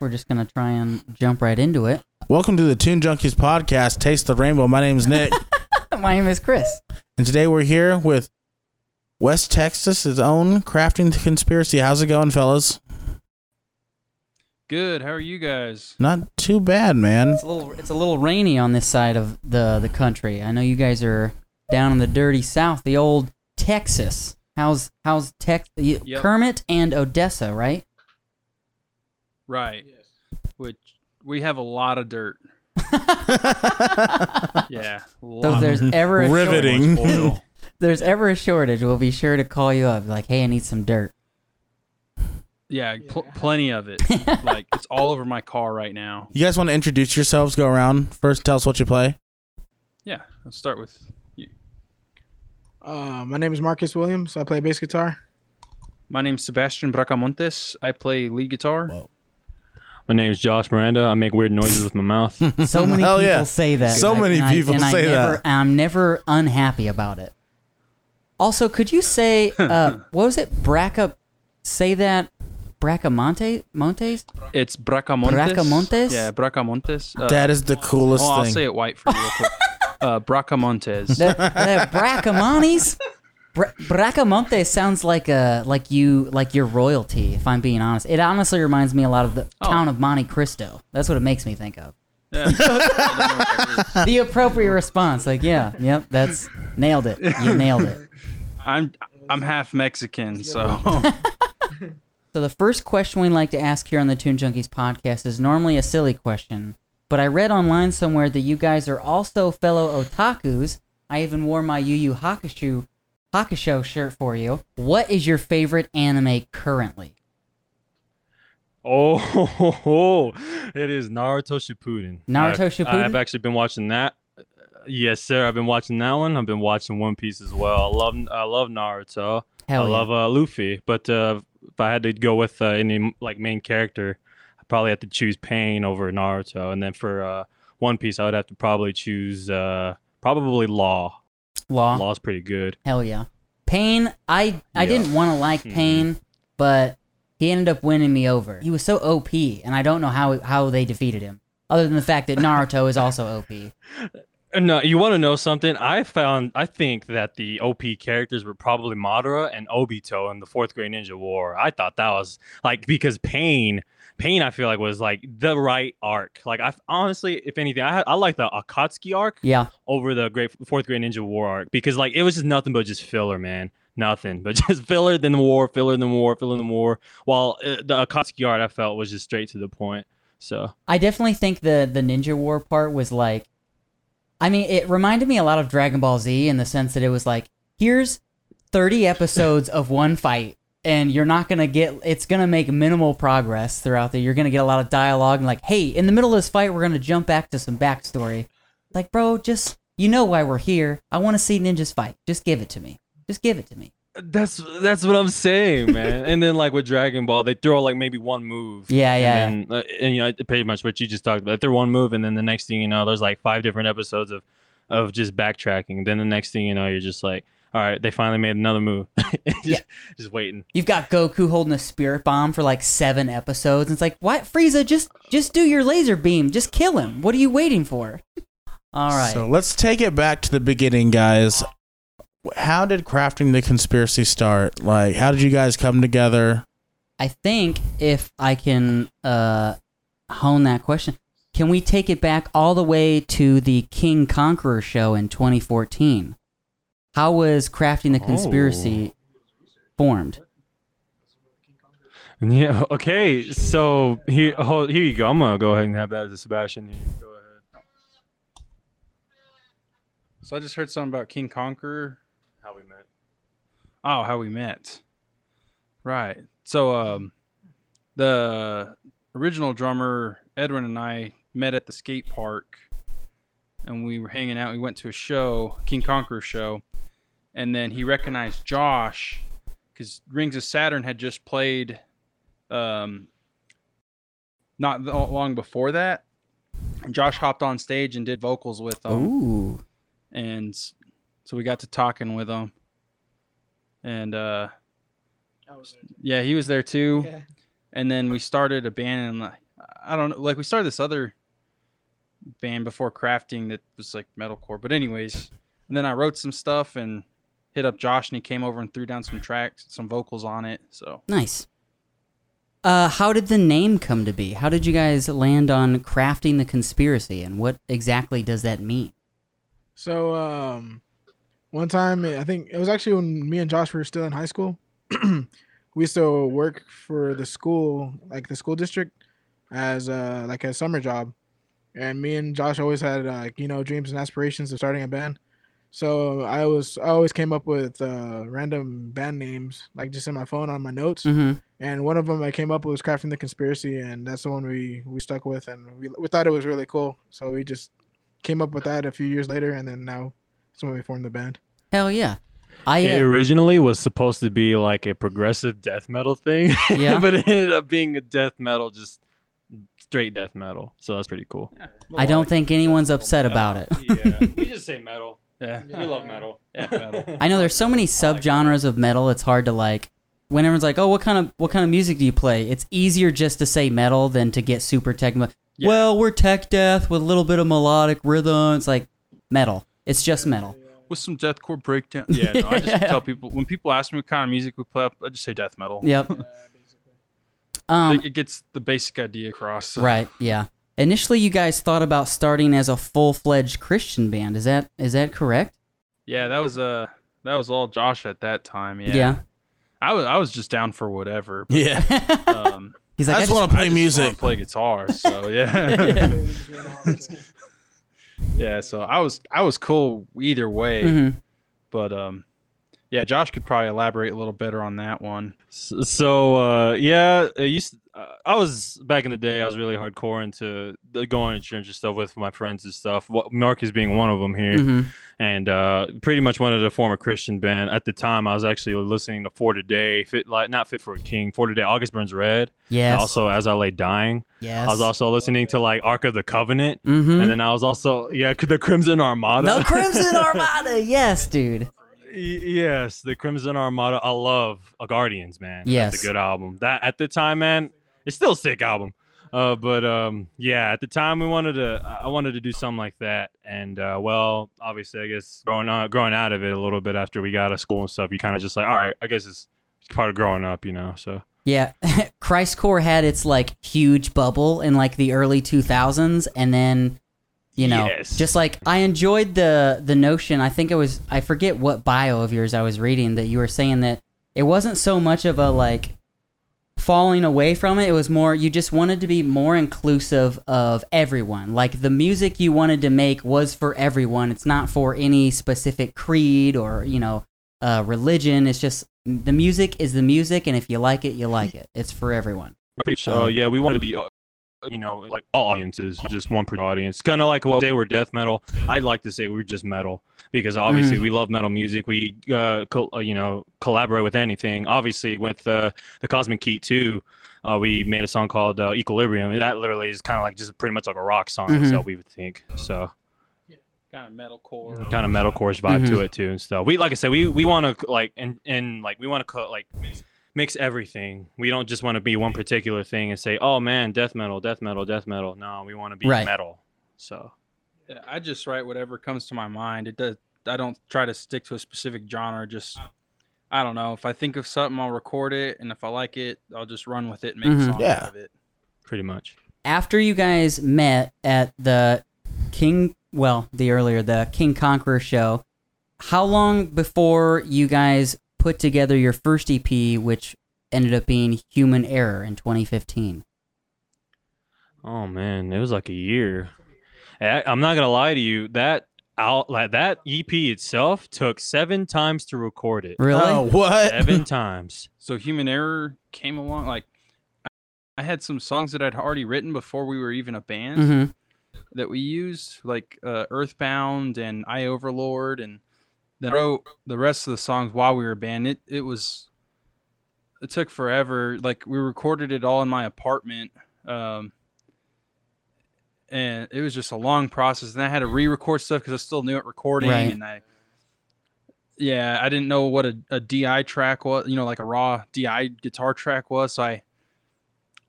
we're just gonna try and jump right into it. Welcome to the Toon Junkies podcast, Taste the Rainbow. My name's Nick, My name is Chris. and today we're here with West Texas' own Crafting the Conspiracy. How's it going, fellas? Good. How are you guys? Not too bad, man. It's a little it's a little rainy on this side of the the country. I know you guys are down in the dirty south, the old Texas. How's how's Tex you- Yep. Kermit and Odessa, right? Right. Which we have a lot of dirt. Yeah. So if there's ever a Riveting. shortage, there's ever a shortage, we'll be sure to call you up. Like, hey, I need some dirt. Yeah, pl- plenty of it. like it's all over my car right now. You guys want to introduce yourselves? Go around first. Tell us what you play. Yeah. Let's start with you. Uh, my name is Marcus Williams. I play bass guitar. My name's Sebastian Bracamontes. I play lead guitar. Whoa. My name is Josh Miranda. I make weird noises with my mouth. So many Hell people yeah. say that. So and I- many and I- people and I say never, that. and I'm never unhappy about it. Also, could you say uh, what was it? Braca, say that Bracamonte Montes. It's Bracamontes. Bracamontes? Yeah, Bracamontes. Uh, That is the coolest oh, I'll thing. say it white for you real quick. Uh, Bracamontes. The, the Bracamontes. Bra- Bracamonte sounds like a like you like your royalty. If I'm being honest, it honestly reminds me a lot of the Oh. town of Monte Cristo. That's what it makes me think of. Yeah. I don't know what that is. The appropriate response, like yeah, yep, that's nailed it. You nailed it. I'm I'm half Mexican, so So the first question we like to ask here on the Tune Junkies podcast is normally a silly question, but I read online somewhere that you guys are also fellow otakus. I even wore my Yu Yu Hakusho Hakusho shirt for you. What is your favorite anime currently? oh, it is Naruto Shippuden. Naruto I've, Shippuden? I've actually been watching that. Yes, sir. I've been watching that one. I've been watching One Piece as well. I love I love Naruto. Hell I yeah. love uh, Luffy, but uh, if I had to go with uh, any like main character, I probably have to choose Pain over Naruto, and then for uh, One Piece, I would have to probably choose uh, probably Law. Law. Law's pretty good. Hell yeah. Pain, I I Yeah. didn't want to like. Hmm. Pain, but he ended up winning me over. He was so OP, and I don't know how how they defeated him. Other than the fact that Naruto is also OP. No, you want to know something? I found, I think that the OP characters were probably Madara and Obito in the fourth great ninja war. I thought that was like because Pain, Pain, I feel like was like the right arc. Like I honestly, if anything, I I like the Akatsuki arc Yeah. over the great fourth grade ninja war arc because like it was just nothing but just filler, man. Nothing but just filler, then the war, filler, then the war, filler, then the war. While uh, the Akatsuki arc I felt was just straight to the point. So I definitely think the the Ninja War part was like I mean, it reminded me a lot of Dragon Ball Z in the sense that it was like, here's 30 episodes of one fight and you're not going to get it's going to make minimal progress throughout the you're going to get a lot of dialogue and like, "Hey, in the middle of this fight, we're going to jump back to some backstory." Like, bro, just you know why we're here. I want to see ninjas fight. Just give it to me. Just give it to me. That's that's what I'm saying, man. and then like with Dragon Ball, they throw like maybe one move. Yeah, yeah, And, then, uh, and you know, pretty much what you just talked about. They throw one move, and then the next thing you know, there's like five different episodes of of just backtracking. Then the next thing you know, you're just like, all right, they finally made another move. just, Yeah. just waiting. You've got Goku holding a spirit bomb for like seven episodes. And It's like, what, Frieza? Just, just do your laser beam. Just kill him. What are you waiting for? All right. So let's take it back to the beginning, guys. How did crafting the conspiracy start? Like, how did you guys come together? I think if I can uh, hone that question, can we take it back all the way to the King Conquer show in 2014? How was crafting the conspiracy formed? Yeah. Okay. So here, hold, here you go. I'm gonna go ahead and have that as a Sebastian. Here. Go ahead. So I just heard something about King Conquer. How we met. Oh, how we met. Right. So um the original drummer Edwin and I met at the skate park and we were hanging out. We went to a show, King Conquer show, and then he recognized Josh because Rings of Saturn had just played um not long before that. And Josh hopped on stage and did vocals with them Ooh. and so we got to talking with him and uh yeah he was there too Yeah. and then we started a band and like, I don't know, like we started this other band before crafting that was like metalcore. But anyways, and then I wrote some stuff and hit up Josh and he came over and threw down some tracks, some vocals on it. So Nice. Uh, how did the name come to be? How did you guys land on crafting the conspiracy, and what exactly does that mean? So um, one time I think it was actually when me and Josh were still in high school. we used to work for the school, like the school district, as uh, like a summer job. And me and Josh always had uh, you know dreams and aspirations of starting a band. So I was I always came up with uh, random band names like just in my phone on my notes. Mm-hmm. And one of them I came up with was crafting the conspiracy, and that's the one we we stuck with, and we we thought it was really cool. So we just came up with that a few years later, and then now that's when we formed the band. Hell yeah. I It uh, originally was supposed to be like a progressive death metal thing, Yeah. but it ended up being a death metal, just straight death metal. So that's pretty cool. I don't think anyone's upset about it. yeah, we just say metal. Yeah, We love metal. metal. I know there's so many subgenres of metal. It's hard to like. When everyone's like, "Oh, what kind of what kind of music do you play?" It's easier just to say metal than to get super tech. Yeah. Well, we're tech death with a little bit of melodic rhythm. It's like metal. It's just metal. with some deathcore breakdown. Yeah, no, I just tell people when people ask me what kind of music we play, I just say death metal. Yep. Um, It- it gets the basic idea across. right. Yeah. Initially, you guys thought about starting as a full-fledged Christian band. Is that is that correct? Yeah, that was uh that was all Josh at that time. Yeah. Yeah. I was I was just down for whatever. Yeah. Um, He's like, I just want to I play just wanna music. play guitar. So yeah. yeah. So I was I was cool either way. Mhm. But um, yeah, Josh could probably elaborate a little better on that one. S- So uh, yeah, I used uh, I was back in the day. I was really hardcore into the going to church and stuff with my friends and stuff. What Marcus being one of them here, Mhm. and uh, pretty much wanted to form a Christian band. At the time, I was actually listening to For Today, fit like not Fit for a King, For Today, August Burns Red. Yeah. Also, as I lay dying, yes. I was also listening to like Ark of the Covenant, Mm-hmm. and then I was also yeah the Crimson Armada. The Crimson Armada. Yes, dude. Yes, the Crimson Armada. I love a Guardians, man. Yes. That's a good album. That at the time, man, it's still a sick album. Uh, but um, yeah, at the time we wanted to, I wanted to do something like that, and uh, well, obviously, I guess growing on, growing out of it a little bit after we got out of school and stuff, you kind of just like, all right, I guess it's, it's part of growing up, you know. So Yeah, Christ Core had its like huge bubble in like the early 2000s and then you know, Yes. just like I enjoyed the the notion. I think it was I forget what bio of yours I was reading that you were saying that it wasn't so much of a like falling away from it. It was more you just wanted to be more inclusive of everyone. Like the music you wanted to make was for everyone. It's not for any specific creed or, you know, uh, religion. It's just the music is the music and if you like it, you like it. It's for everyone. So yeah, we want to be, uh, you know, like all audiences, just one per audience. Kind of like well, they were death metal. I'd like to say we're just metal because obviously we love metal music. We, uh, co- uh, you know, collaborate with anything. Obviously, with uh, the Cosmic Key too, uh, we made a song called uh, Equilibrium. That literally is kind of like just pretty much like a rock song. Mhm. So we would think so. Kind of metalcore. Kind of metalcore vibe to Mhm. it too and stuff. We like I said, we we want to like and and like we want to like mix everything. We don't just want to be one particular thing and say, "Oh man, death metal, death metal, death metal." No, we want to be Right. metal. So Yeah, I just write whatever comes to my mind. It does. I don't try to stick to a specific genre. Just I don't know. If I think of something, I'll record it, and if I like it, I'll just run with it and make Mhm. a song Yeah. out of it. pretty much. After you guys met at the King, well, the earlier the King Conquer show, how long before you guys put together your first EP, which ended up being Human Error in 2015? Oh man, it was like a year. I, I'm not gonna lie to you. That out like that EP itself took seven times to record it. Really? Oh, what? Seven times. So Human Error came along. Like I- I had some songs that I'd already written before we were even a band mm-hmm. that we used, like uh, Earthbound and I Overlord, and then wrote the rest of the songs while we were banned. It it was it took forever. Like we recorded it all in my apartment. Um, and it was just a long process. And I had to re-record stuff because I still knew it recording, Right. and I, yeah, I didn't know what a, a DI track was. You know, like a raw DI guitar track was. So I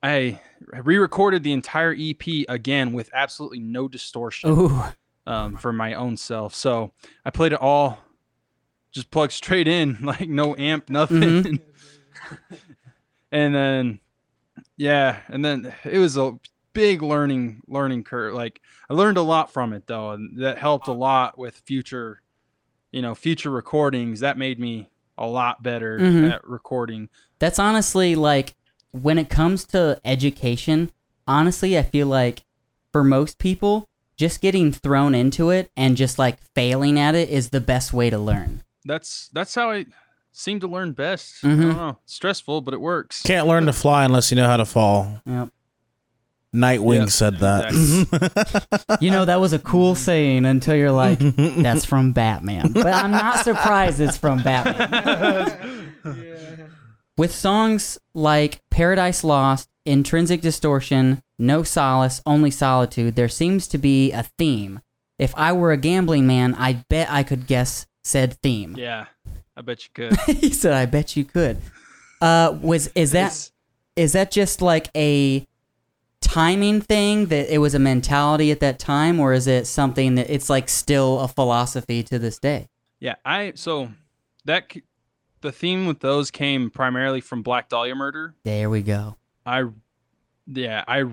I re-recorded the entire EP again with absolutely no distortion um, for my own self. So I played it all just plugged straight in, like no amp, nothing. Mhm. and then yeah, and then it was a big learning learning curve. Like I learned a lot from it though, and that helped a lot with future, you know, future recordings. That made me a lot better Mhm. at recording. That's honestly like when it comes to education, honestly, I feel like for most people, just getting thrown into it and just like failing at it is the best way to learn. That's that's how I seem to learn best. I Mhm. don't know. It's stressful, but it works. Can't learn to fly unless you know how to fall. Yep. Nightwing Yeah, said that. You know, that was a cool saying until you're like, that's from Batman. But I'm not surprised it's from Batman. With songs like Paradise Lost, Intrinsic Distortion, No Solace, Only Solitude, there seems to be a theme. If I were a gambling man, I bet I could guess said theme. Yeah, I bet you could. he said, "I bet you could." Uh, was is that It's- is that just like a timing thing that it was a mentality at that time, or is it something that it's like still a philosophy to this day? Yeah, I so that the theme with those came primarily from Black Dahlia Murder. There we go. I yeah, I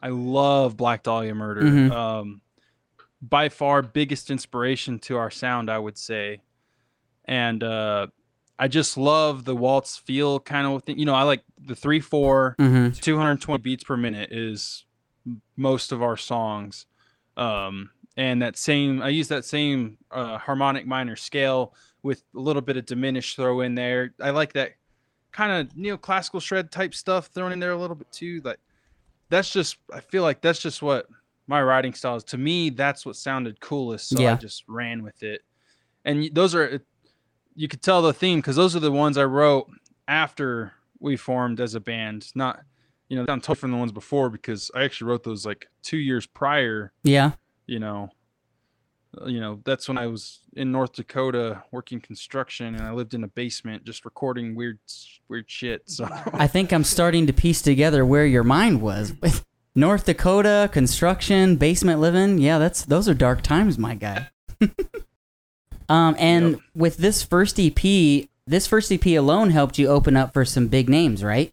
I love Black Dahlia Murder. Mhm. Um by far biggest inspiration to our sound, I would say. And uh I just love the waltz feel kind of thing. You know, I like the 3/4 Mm-hmm. 220 beats per minute is most of our songs um and that same i use that same uh, harmonic minor scale with a little bit of diminished throw in there i like that kind of neoclassical shred type stuff thrown in there a little bit too like that's just i feel like that's just what my writing style is to me that's what sounded coolest so Yeah. i just ran with it and those are you could tell the theme because those are the ones i wrote after we formed as a band not you know i'm totally from the ones before because i actually wrote those like two years prior Yeah. you know uh, you know that's when i was in north dakota working construction and i lived in a basement just recording weird weird shit so I think I'm starting to piece together where your mind was. North Dakota construction, basement living. Yeah, that's those are dark times, my guy. um, and Yep. with this first EP, this first EP alone helped you open up for some big names, right?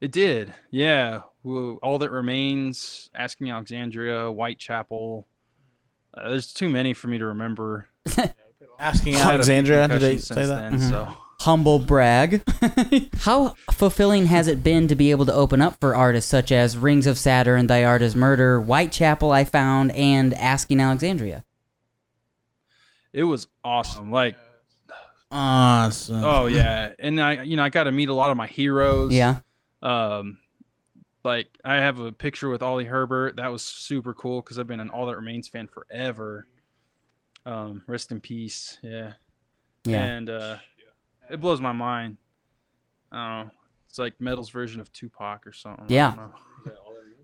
it did yeah all that remains asking alexandria whitechapel uh, there's too many for me to remember Asking I've had a few Alexandria, did they say since that? then, Mhm. so Humble brag. How fulfilling has it been to be able to open up for artists such as Rings of Saturn, Thy Art is Murder, Whitechapel, I found, and Asking Alexandria? it was awesome like Awesome. oh yeah and i you know i got to meet a lot of my heroes Yeah. um like i have a picture with oli herbert that was super cool because i've been an all that remains fan forever um rest in peace yeah Yeah. and uh it blows my mind i don't know it's like metal's version of tupac or something I Yeah. don't know.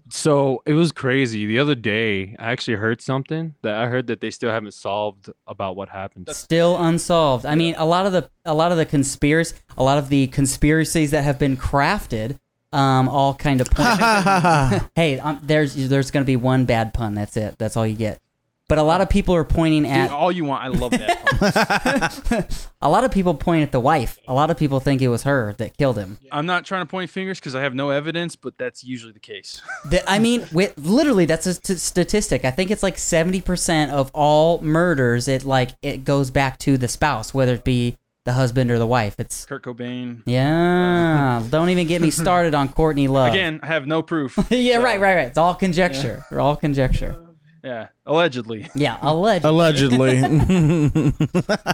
So it was crazy. The other day, I actually heard something that I heard that they still haven't solved about what happened. Still unsolved. I mean, a lot of the a lot of the conspiracy, a lot of the conspiracies that have been crafted, um, all kind of point. hey, um, there's there's gonna be one bad pun. That's it. That's all you get. But a lot of people are pointing Dude, at all you want i love that a lot of people point at the wife. A lot of people think it was her that killed him. i'm not trying to point fingers because i have no evidence but that's usually the case That I mean, with, literally, that's a statistic. I think it's like seventy percent of all murders. It like it goes back to the spouse, whether it be the husband or the wife. It's kurt cobain yeah. Don't even get me started on Courtney Love. again i have no proof yeah, so, right, right, right. It's all conjecture. They're all conjecture. Yeah allegedly Yeah, alleged. Allegedly.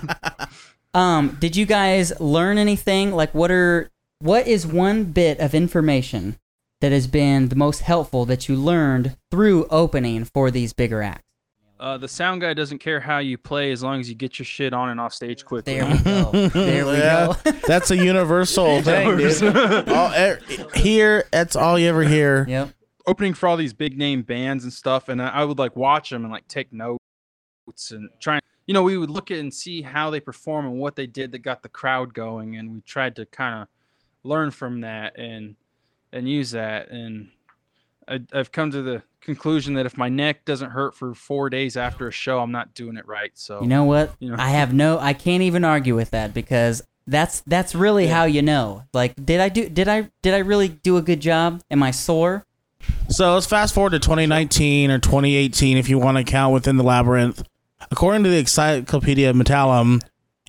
Um, did you guys learn anything? Like, what are what is one bit of information that has been the most helpful that you learned through opening for these bigger acts? Uh, the sound guy doesn't care how you play as long as you get your shit on and off stage quickly. There we go. There we Yeah. go. That's a universal thing, dude. All, er, here, that's all you ever hear. yep. Opening for all these big name bands and stuff, and I, I would like watch them and like take notes and try. You know, we would look at and see how they perform and what they did that got the crowd going, and we tried to kind of learn from that. And and use that. And I, I've come to the conclusion that if my neck doesn't hurt for four days after a show, I'm not doing it right. So You know what? You know. I have no. I can't even argue with that because that's that's really how you know. Like, did I do? Did I did I really do a good job? Am I sore? So let's fast forward to 2019 or 2018 if you want to count within the labyrinth. According to the Encyclopedia Metallum,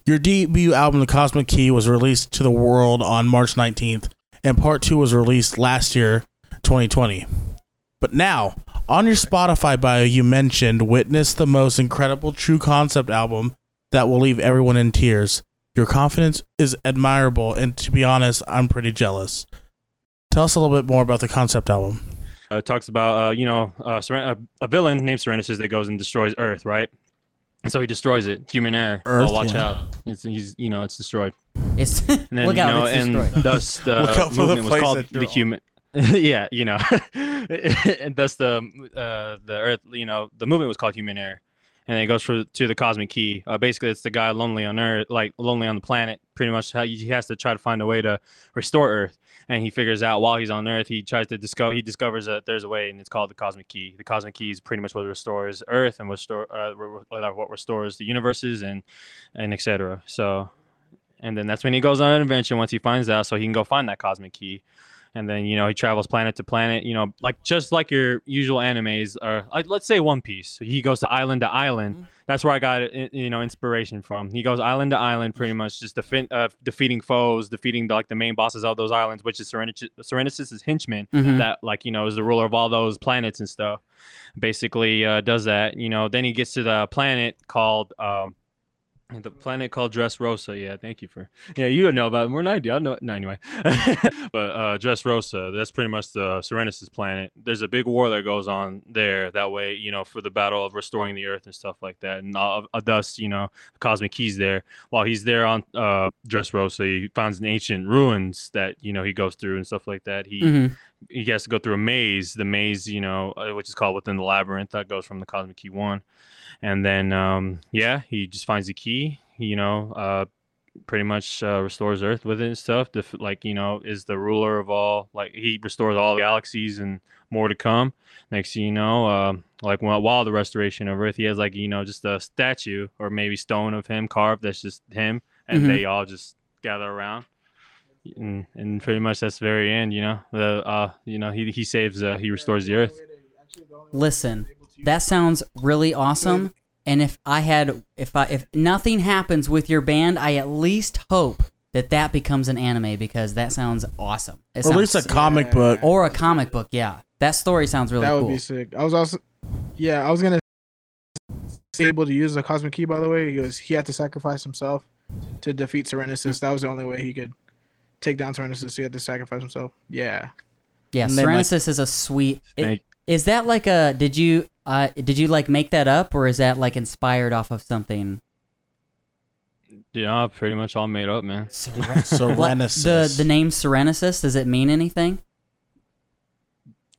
your debut album, The Cosmic Key, was released to the world on March 19th, and part two was released last year, 2020. But now, on your Spotify bio, you mentioned Witness the most incredible true concept album that will leave everyone in tears. Your confidence is admirable, and to be honest, I'm pretty jealous. Tell us a little bit more about the concept album. Uh, talks about uh, you know uh, Seren- a, a villain named Serenatus that goes and destroys Earth, right? And so he destroys it. Human Error. Earth, oh, watch yeah. out! It's he's you know it's destroyed. It's And then look you out, know, it's and destroyed. thus the Look out for the movement was place called that the you're human. yeah, you know, and thus the uh, the Earth, you know, the movement was called Human Error, and it goes for to the Cosmic Key. Uh, basically, it's the guy lonely on Earth, like lonely on the planet. Pretty much, how he has to try to find a way to restore Earth, and he figures out while he's on Earth, he tries to discover. He discovers that there's a way, and it's called the Cosmic Key. The Cosmic Key is pretty much what restores Earth and what restore uh, what restores the universes and and etc. So and then that's when he goes on an adventure once he finds out so he can go find that cosmic key and then you know he travels planet to planet you know like just like your usual animes or like let's say one piece he goes to island to island Mhm. that's where i got you know inspiration from he goes island to island pretty much just defi- uh, defeating foes defeating the, like the main bosses of those islands which is Serenity- serenatus' henchmen Mhm. that like you know is the ruler of all those planets and stuff basically uh, does that you know then he gets to the planet called um the planet called Dressrosa. Yeah, thank you for. Yeah, you don't know about it more than I do. I know. No, anyway. but uh, Dressrosa, that's pretty much the Serenatus planet. There's a big war that goes on there. That way, you know, for the battle of restoring the Earth and stuff like that. And uh, uh, thus, you know, Cosmic Key's there. While he's there on uh, Dressrosa, he finds an ancient ruins that you know he goes through and stuff like that. He Mhm. he has to go through a maze. The maze, you know, uh, which is called within the labyrinth that goes from the Cosmic Key one, and then um, yeah, he just finds the key. You know, uh, pretty much uh, restores Earth with it and stuff. Def- like you know, is the ruler of all. Like he restores all galaxies and more to come. Next thing you know, uh, like while, while the restoration of Earth, he has like you know just a statue or maybe stone of him carved. That's just him, and Mhm. they all just gather around and, and pretty much that's the very end you know the uh you know he he saves uh he restores the earth Listen, that sounds really awesome. And if I had, if I, if nothing happens with your band, I at least hope that that becomes an anime because that sounds awesome. It Or at least a comic Yeah. book. or a comic book. Yeah, that story sounds really that would cool. be sick. I was also, yeah, I was gonna be able to use the cosmic key. By the way, he was he had to sacrifice himself to defeat Serenatus. That was the only way he could take down Serenatus. He had to sacrifice himself. Yeah, yeah, And then, like- is a sweet. it- Thank- Is that like a? Did you uh did you like make that up or is that like inspired off of something? yeah pretty much all made up man What- Serenatus. the the name Serenatus does it mean anything?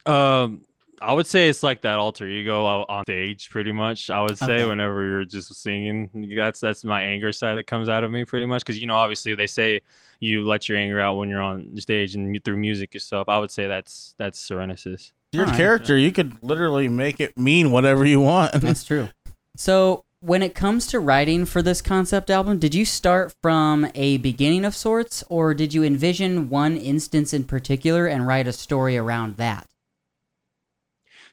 um i would say it's like that alter ego on stage pretty much i would say Okay. whenever you're just singing that's that's my anger side that comes out of me pretty much because you know obviously they say you let your anger out when you're on stage and through music yourself. i would say that's that's serenatus Your Alright. character, you could literally make it mean whatever you want. That's true. So, when it comes to writing for this concept album, did you start from a beginning of sorts, or did you envision one instance in particular and write a story around that?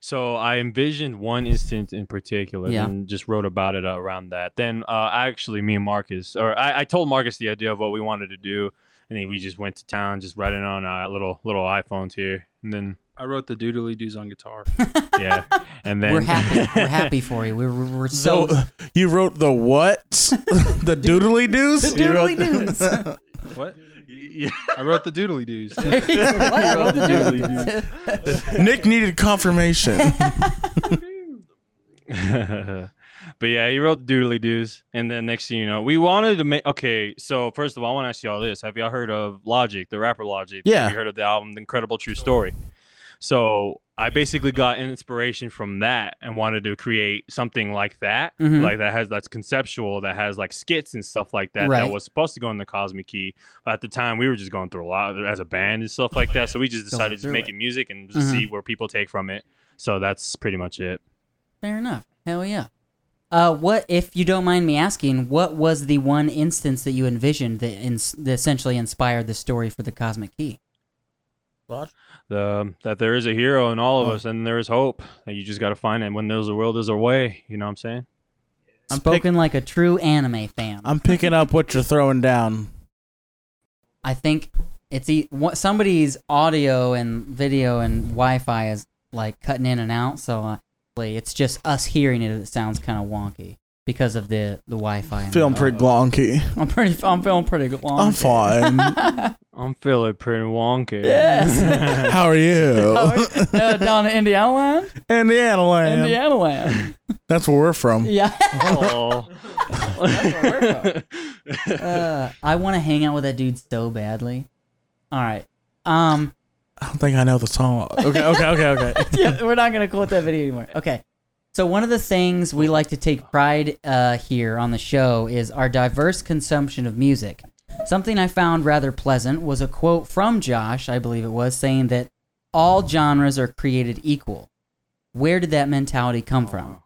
So I envisioned one instance in particular Yeah. and just wrote about it around that. Then uh, actually, me and Marcus, or I, I told Marcus the idea of what we wanted to do, and then we just went to town, just writing on uh, little little iPhones here, and then I wrote the doodly doos on guitar. yeah, and then we're happy. We're happy for you. We're, we're, we're so. So uh, you wrote the what? the doodly doos? The doodly doos. what? yeah. I wrote the doodly doos. What? I wrote the doodly doos. Nick needed confirmation. but yeah, he wrote the doodly doos, and then next thing you know, we wanted to make. Okay, so first of all, I want to ask y'all this: Have y'all heard of Logic, the rapper Logic? Yeah. Have you heard of the album, The Incredible True Story? So I basically got inspiration from that and wanted to create something like that, Mhm. like that has that's conceptual, that has like skits and stuff like that. Right. That was supposed to go in the Cosmic Key. But at the time, we were just going through a lot as a band and stuff like that. So we just decided to through make it. it music and just Mhm. see where people take from it. So that's pretty much it. Fair enough. Hell yeah. Uh, what, if you don't mind me asking, what was the one instance that you envisioned that, ins- that essentially inspired the story for the Cosmic Key? The that there is a hero in all of Oh. us, and there is hope. And you just got to find it. When there's a will, there's a way. You know what I'm saying? I'm, pick- Spoken like a true anime fan. I'm picking up what you're throwing down. I think it's e- what somebody's audio and video and Wi-Fi is like cutting in and out, so uh, it's just us hearing it. It sounds kind of wonky because of the the Wi-Fi. and Feeling pretty glonky. I'm pretty. I'm feeling pretty good. I'm fine. I'm feeling pretty wonky. Yes. How are you? uh, down in Indiana land. Indiana land. Indiana land. That's where we're from. Yeah. oh. uh, I want to hang out with that dude so badly. All right. Um. I don't think I know the song. Okay, okay, okay, okay. yeah, we're not gonna quote that video anymore. Okay. So one of the things we like to take pride uh, here on the show is our diverse consumption of music. Something I found rather pleasant was a quote from Josh, I believe it was, saying that all genres are created equal. Where did that mentality come from?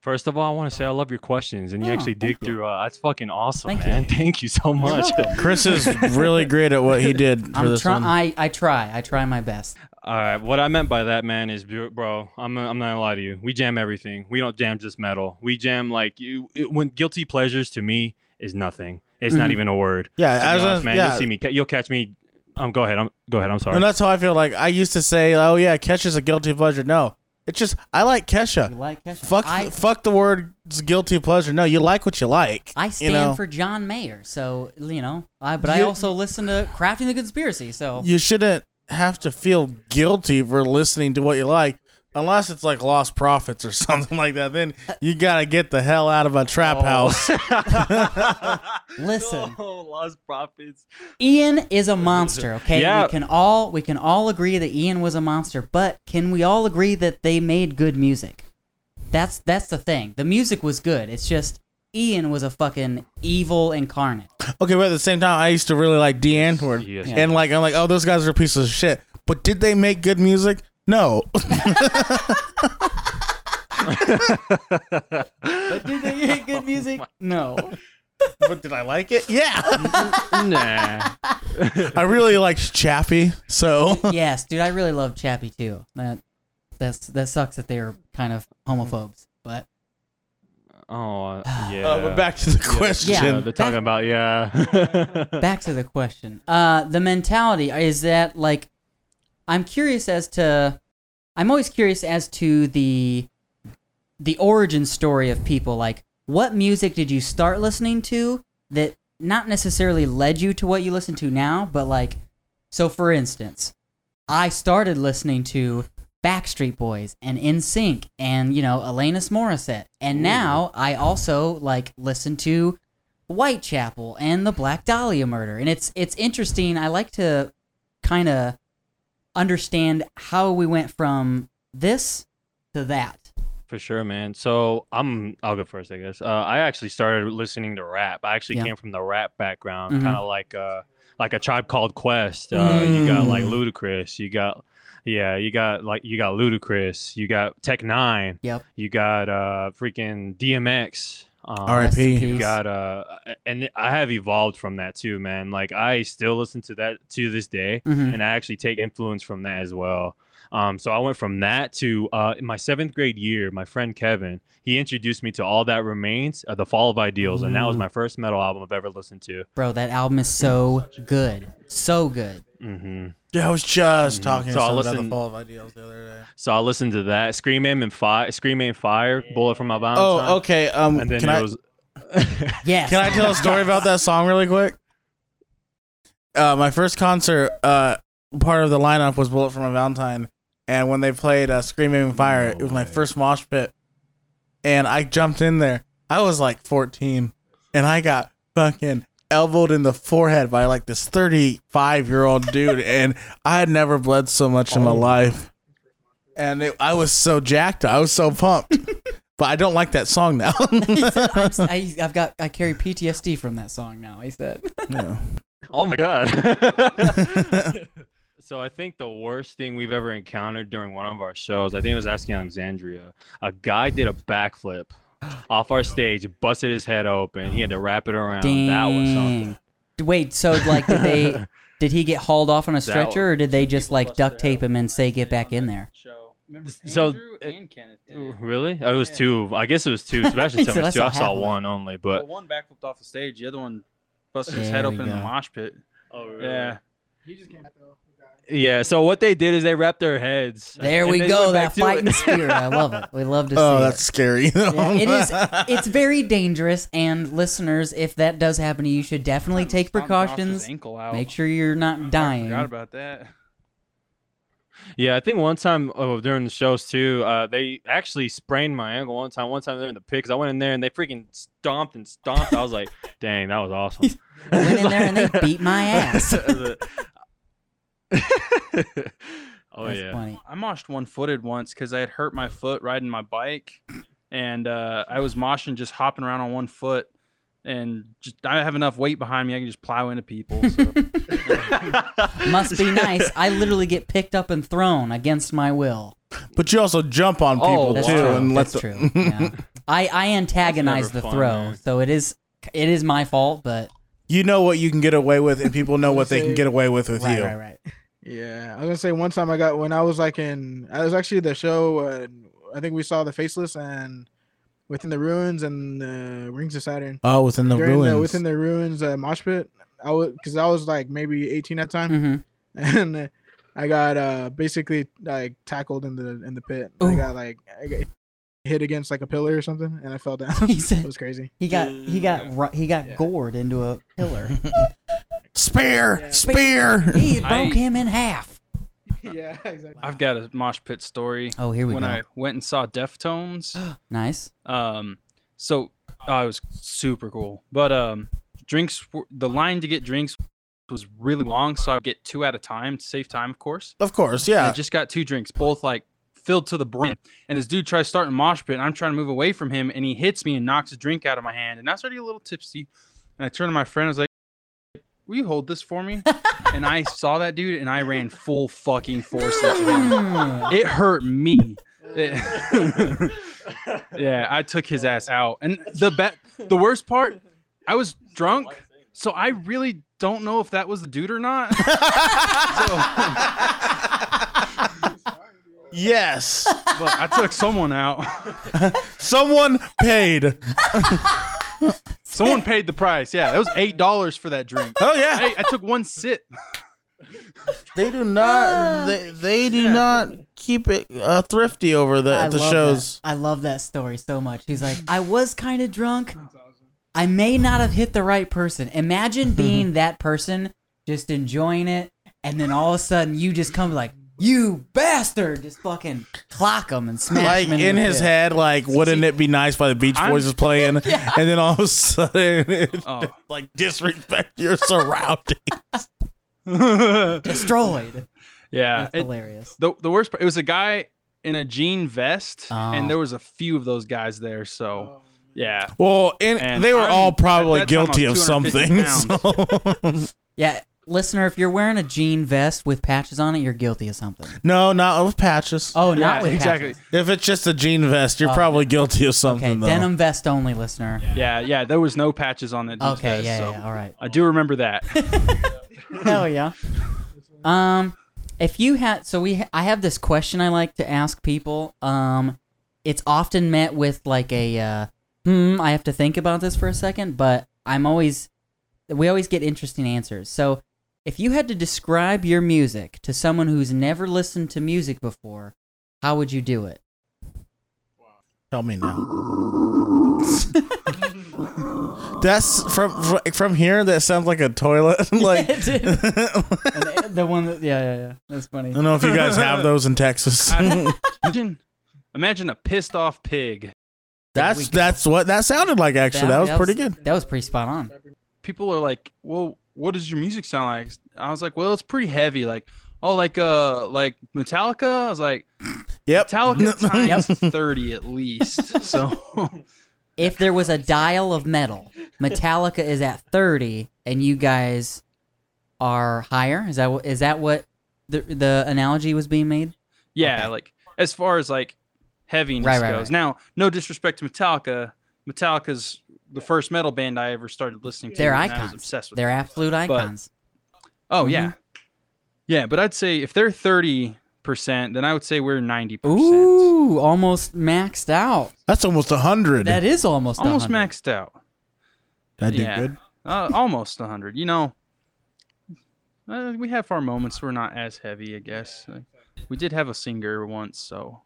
First of all, I want to say I love your questions, and you Oh, actually dig you. through. Uh, that's fucking awesome, Thank you. man. Thank you so much. Chris is really great at what he did for I'm this trying. one. I I try. I try my best. All right, what I meant by that, man, is bro, bro, I'm I'm not gonna lie to you. We jam everything. We don't jam just metal. We jam like you. It, when guilty pleasures to me is nothing. It's not Mhm. even a word. yeah, To as honest, a, man, yeah. you'll see me. You'll catch me. Um, go ahead. I'm go ahead. I'm sorry. And that's how I feel. Like I used to say, "Oh yeah, Kesha's a guilty pleasure." No, it's just I like Kesha. You like Kesha? Fuck, I, fuck the word guilty pleasure. No, you like what you like. I you stand know? for John Mayer, so you know. I, but I also listen to Crafting the Conspiracy. So You shouldn't have to feel guilty for listening to what you like, unless it's like Lost Prophets or something like that. Then you gotta get the hell out of a trap Oh. house. listen, Oh, Lost Prophets. Ian is a monster. Okay, Yeah. we can all we can all agree that Ian was a monster, but can we all agree that they made good music? That's that's the thing. The music was good. It's just Ian was a fucking evil incarnate. Okay, but at the same time, I used to really like Die Antwoord. Yes. Yeah. And like, I'm like, oh, those guys are pieces of shit. But did they make good music? No. But did they make good music? No. but did I like it? Yeah. nah. I really liked Chappie. So yes, dude, I really love Chappie too. That that's that sucks that they're kind of homophobes, but Oh, uh, yeah. uh, but back to the question. Yeah, they're talking about yeah. back to the question. Uh, the mentality is that like, I'm curious as to, I'm always curious as to the, the origin story of people. Like, what music did you start listening to that not necessarily led you to what you listen to now, but like, so for instance, I started listening to Backstreet Boys and NSYNC and you know Alanis Morissette, and now I also like listen to Whitechapel and the Black Dahlia murder. And it's it's interesting. I like to kind of understand how we went from this to that. For sure, man. So I'm. I'll go first, I guess. Uh, I actually started listening to rap. I actually Yeah. came from the rap background, Mhm. kind of like uh, like a tribe called Quest. Uh, You got like Mm. Ludacris. You got, yeah, you got like you got Ludacris. You got Tech N9ne. Yep. You got uh freaking DMX. Um, R.I.P. You got uh, and I have evolved from that too, man. Like I still listen to that to this day Mhm. and I actually take influence from that as well. Um, so I went from that to uh, in my seventh grade year. My friend Kevin, he introduced me to All That Remains, uh, The Fall of Ideals, and that was my first metal album I've ever listened to. Bro, that album is so good, so good. hmm Yeah, I was just Mhm. talking So I to someone about the Fall of Ideals the other day. So I listened to that, Scream Aim and Fire, Scream Aim Fire, Bullet for My Valentine. Oh, okay. Um, And then can it I was. Yes. can I tell a story about that song really quick? Uh, my first concert, uh, part of the lineup was Bullet from a Valentine, and when they played uh, "Scream Aim Fire," it was my first mosh pit, and I jumped in there. I was like 14, and I got fucking elbowed in the forehead by like this 35 year old dude, and I had never bled so much in my life. And it, I was so jacked. I was so pumped. but I don't like that song now. He said, I'm s- I, have got I carry PTSD from that song now. He said. Yeah. Oh my god. So I think the worst thing we've ever encountered during one of our shows, I think it was asking Alexandria. A guy did a backflip off our stage, busted his head open. He had to wrap it around. That was something. Dang. Wait, so like did they did he get hauled off on a stretcher or did they just like duct tape him and say get back in there? Remember So, Andrew uh, and Kenneth did. Really? Oh, it was Yeah. two. I guess it was two. Sebastian He told me "I two. saw I saw of one only, Well, but one backflipped off the stage. The other one busted his There head we open in the go. mosh pit. oh, really? Yeah. He just can't though. Yeah. So what they did is they wrapped their heads. There we go, went that back to it. spirit. I love it. We love to see Oh, it. that's scary. Yeah, it is. It's very dangerous, and listeners, if that does happen to you, you should definitely take precautions. Ankle out. Make sure you're not I forgot dying. about that. Yeah, I think one time oh, during the shows too, uh, they actually sprained my ankle one time. One time they're in the pit 'cause I went in there and they freaking stomped and stomped. I was like, dang, that was awesome. I went in there and they beat my ass. oh That's yeah. funny. I moshed one footed once because I had hurt my foot riding my bike, and uh, I was moshing just hopping around on one foot, and just I have enough weight behind me I can just plow into people. So. Must be nice. I literally get picked up and thrown against my will. but you also jump on Oh, people That's too, true. and let That's the- true. Yeah. I I antagonize the fun, throw, man. so it is it is my fault, but you know what you can get away with, and people know what they can get away with with right, you. right, right. Yeah, I was gonna say one time I got when I was like in I was actually the show. Uh, I think we saw the Faceless and Within the Ruins and uh, Rings of Saturn. Oh, within the During ruins. the Within the Ruins uh, mosh pit, I was because I was like maybe 18 at the time, hmm and uh, I got uh basically like tackled in the in the pit. I got like I got hit against like a pillar or something, and I fell down. He it was crazy. he got he got ru- he got Yeah. gored into a pillar. Spear, Yeah. spear. he broke I- him in half. yeah, exactly. I've got a mosh pit story. Oh, here we when go. I went and saw Deftones, nice. um, so oh, it was super cool. But um, drinks, the line to get drinks was really long, so I would get two at a time to save time, of course. Of course, And I just got two drinks, both like filled to the brim. And this dude tries starting mosh pit, and I'm trying to move away from him, and he hits me and knocks a drink out of my hand. And I started to get a little tipsy. And I turned to my friend, I was like, Will you hold this for me? and I saw that dude, and I ran full fucking force into him. It hurt me. It- yeah, I took his ass out. And the bet, the worst part, I was drunk, so I really don't know if that was the dude or not. yes. but I took someone out. Someone paid. Someone paid the price. Yeah, that was eight dollars for that drink. Oh yeah. Hey, I took one sip. They do not. They, they do not keep it uh, thrifty over the I the shows. That. I love that story so much. He's like, I was kind of drunk. I may not have hit the right person. Imagine being that person, just enjoying it, and then all of a sudden you just come like, you bastard, just fucking clock him and smash Like him into in his pit. head, like wouldn't it be nice by the Beach I'm- Boys is playing, and then all of a sudden, it, Oh. like disrespect your surroundings. destroyed. yeah, That's it- hilarious. the the worst part. It was a guy in a jean vest, Oh. and there oh. was a few of those guys there. So oh, yeah, Well, and, And they were I'm- all probably at that time, I was guilty of 250 something. so- Yeah, listener, if you're wearing a jean vest with patches on it, you're guilty of something. no, not with patches. Oh, yeah, not with exactly. patches. If it's just a jean vest, you're Oh. probably guilty of something. Okay, though. denim vest only, listener. Yeah, yeah. There was no patches on that. dude's Okay, vest, yeah, so yeah, all right. I do remember that. Hell yeah. Um, if you had, so we, ha- I have this question I like to ask people. Um, it's often met with like a, uh, hmm, I have to think about this for a second, but I'm always, we always get interesting answers. So, if you had to describe your music to someone who's never listened to music before, how would you do it? Tell me now. That's from from here. That sounds like a toilet. like Yeah, dude. And the, the one that, yeah, yeah, yeah. That's funny. I don't know if you guys have those in Texas. imagine, imagine a pissed off pig. that's that's what that sounded like. Actually, that, was pretty good. That was pretty spot on. people are like, "Well, what does your music sound like?" I was like, "Well, it's pretty heavy." Like, oh, like uh, like Metallica. I was like, Yep. Metallica times thirty at least. So If there was a dial of metal, Metallica is at 30 and you guys are higher. Is that what is that what the the analogy was being made? yeah, Okay. like as far as like heaviness Right, right, goes. right. Now, no disrespect to Metallica. Metallica's the first metal band I ever started listening to. They're and I was icons. obsessed with. They're absolute icons. Oh Mhm. yeah, yeah. But I'd say if they're thirty percent, then I would say we're ninety percent. Ooh, almost maxed out. That's almost a hundred. That is almost Almost 100. maxed out. I did yeah. good. Uh, almost a hundred. You know, uh, we have our moments. We're not as heavy, I guess. Uh, we did have a singer once, so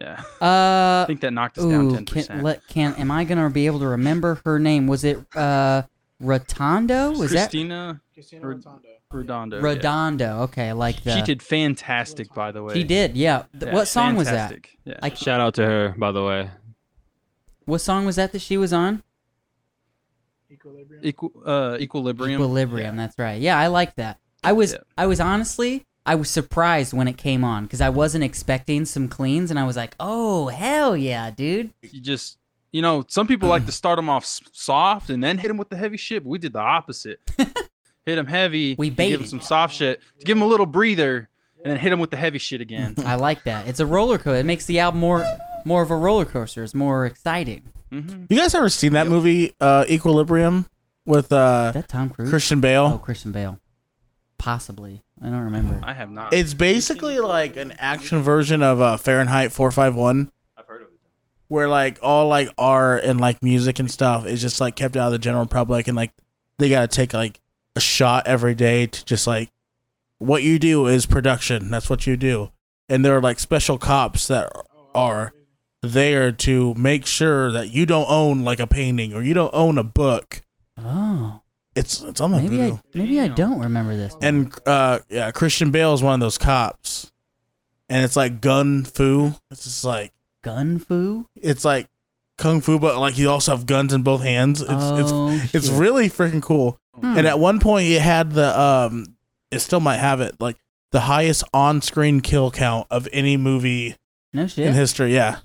yeah. Uh I think that knocked us down Ooh, ten can, percent. let, can am I gonna be able to remember her name? Was it uh Rotondo? Was Christina Cristiano Or- Rotondo. Redondo. that yeah. Redondo? Okay, like the She did fantastic, by the way. She did, yeah. Th- Yeah, what song was that? fantastic. Yeah. I- Shout out to her, by the way. What song was that that she was on? Equilibrium. Equ- uh, equilibrium. Equilibrium. That's right. Yeah, I like that. I was Yeah. I was honestly I was surprised when it came on because I wasn't expecting some cleans, and I was like, oh hell yeah, dude. You just, you know, some people like to start them off soft and then hit them with the heavy shit, but we did the opposite. hit them heavy. We to give 'em baited. some soft shit to give them a little breather, and then hit them with the heavy shit again. I like that. It's a roller coaster. It makes the album more more of a roller coaster. It's more exciting. hmm You guys ever seen that movie uh, Equilibrium with uh, that Tom Cruise? Christian Bale? Oh, Christian Bale. Possibly. I don't remember. I have not. It's basically like an action version of uh, Fahrenheit 451. I've heard of it. where like all like art and like music and stuff is just like kept out of the general public and like they gotta take like a shot every day to just like what you do is production that's what you do and there are like special cops that are there to make sure that you don't own like a painting or you don't own a book Oh, it's it's on my maybe I maybe I don't remember this. and uh yeah christian bale is one of those cops and it's like gun fu it's just like Gun fu. it's like kung fu, but like you also have guns in both hands. It's oh, it's it's shit. really freaking cool. Hmm. And at one point, it had the um, it still might have it like the highest on-screen kill count of any movie no shit in history. Yeah,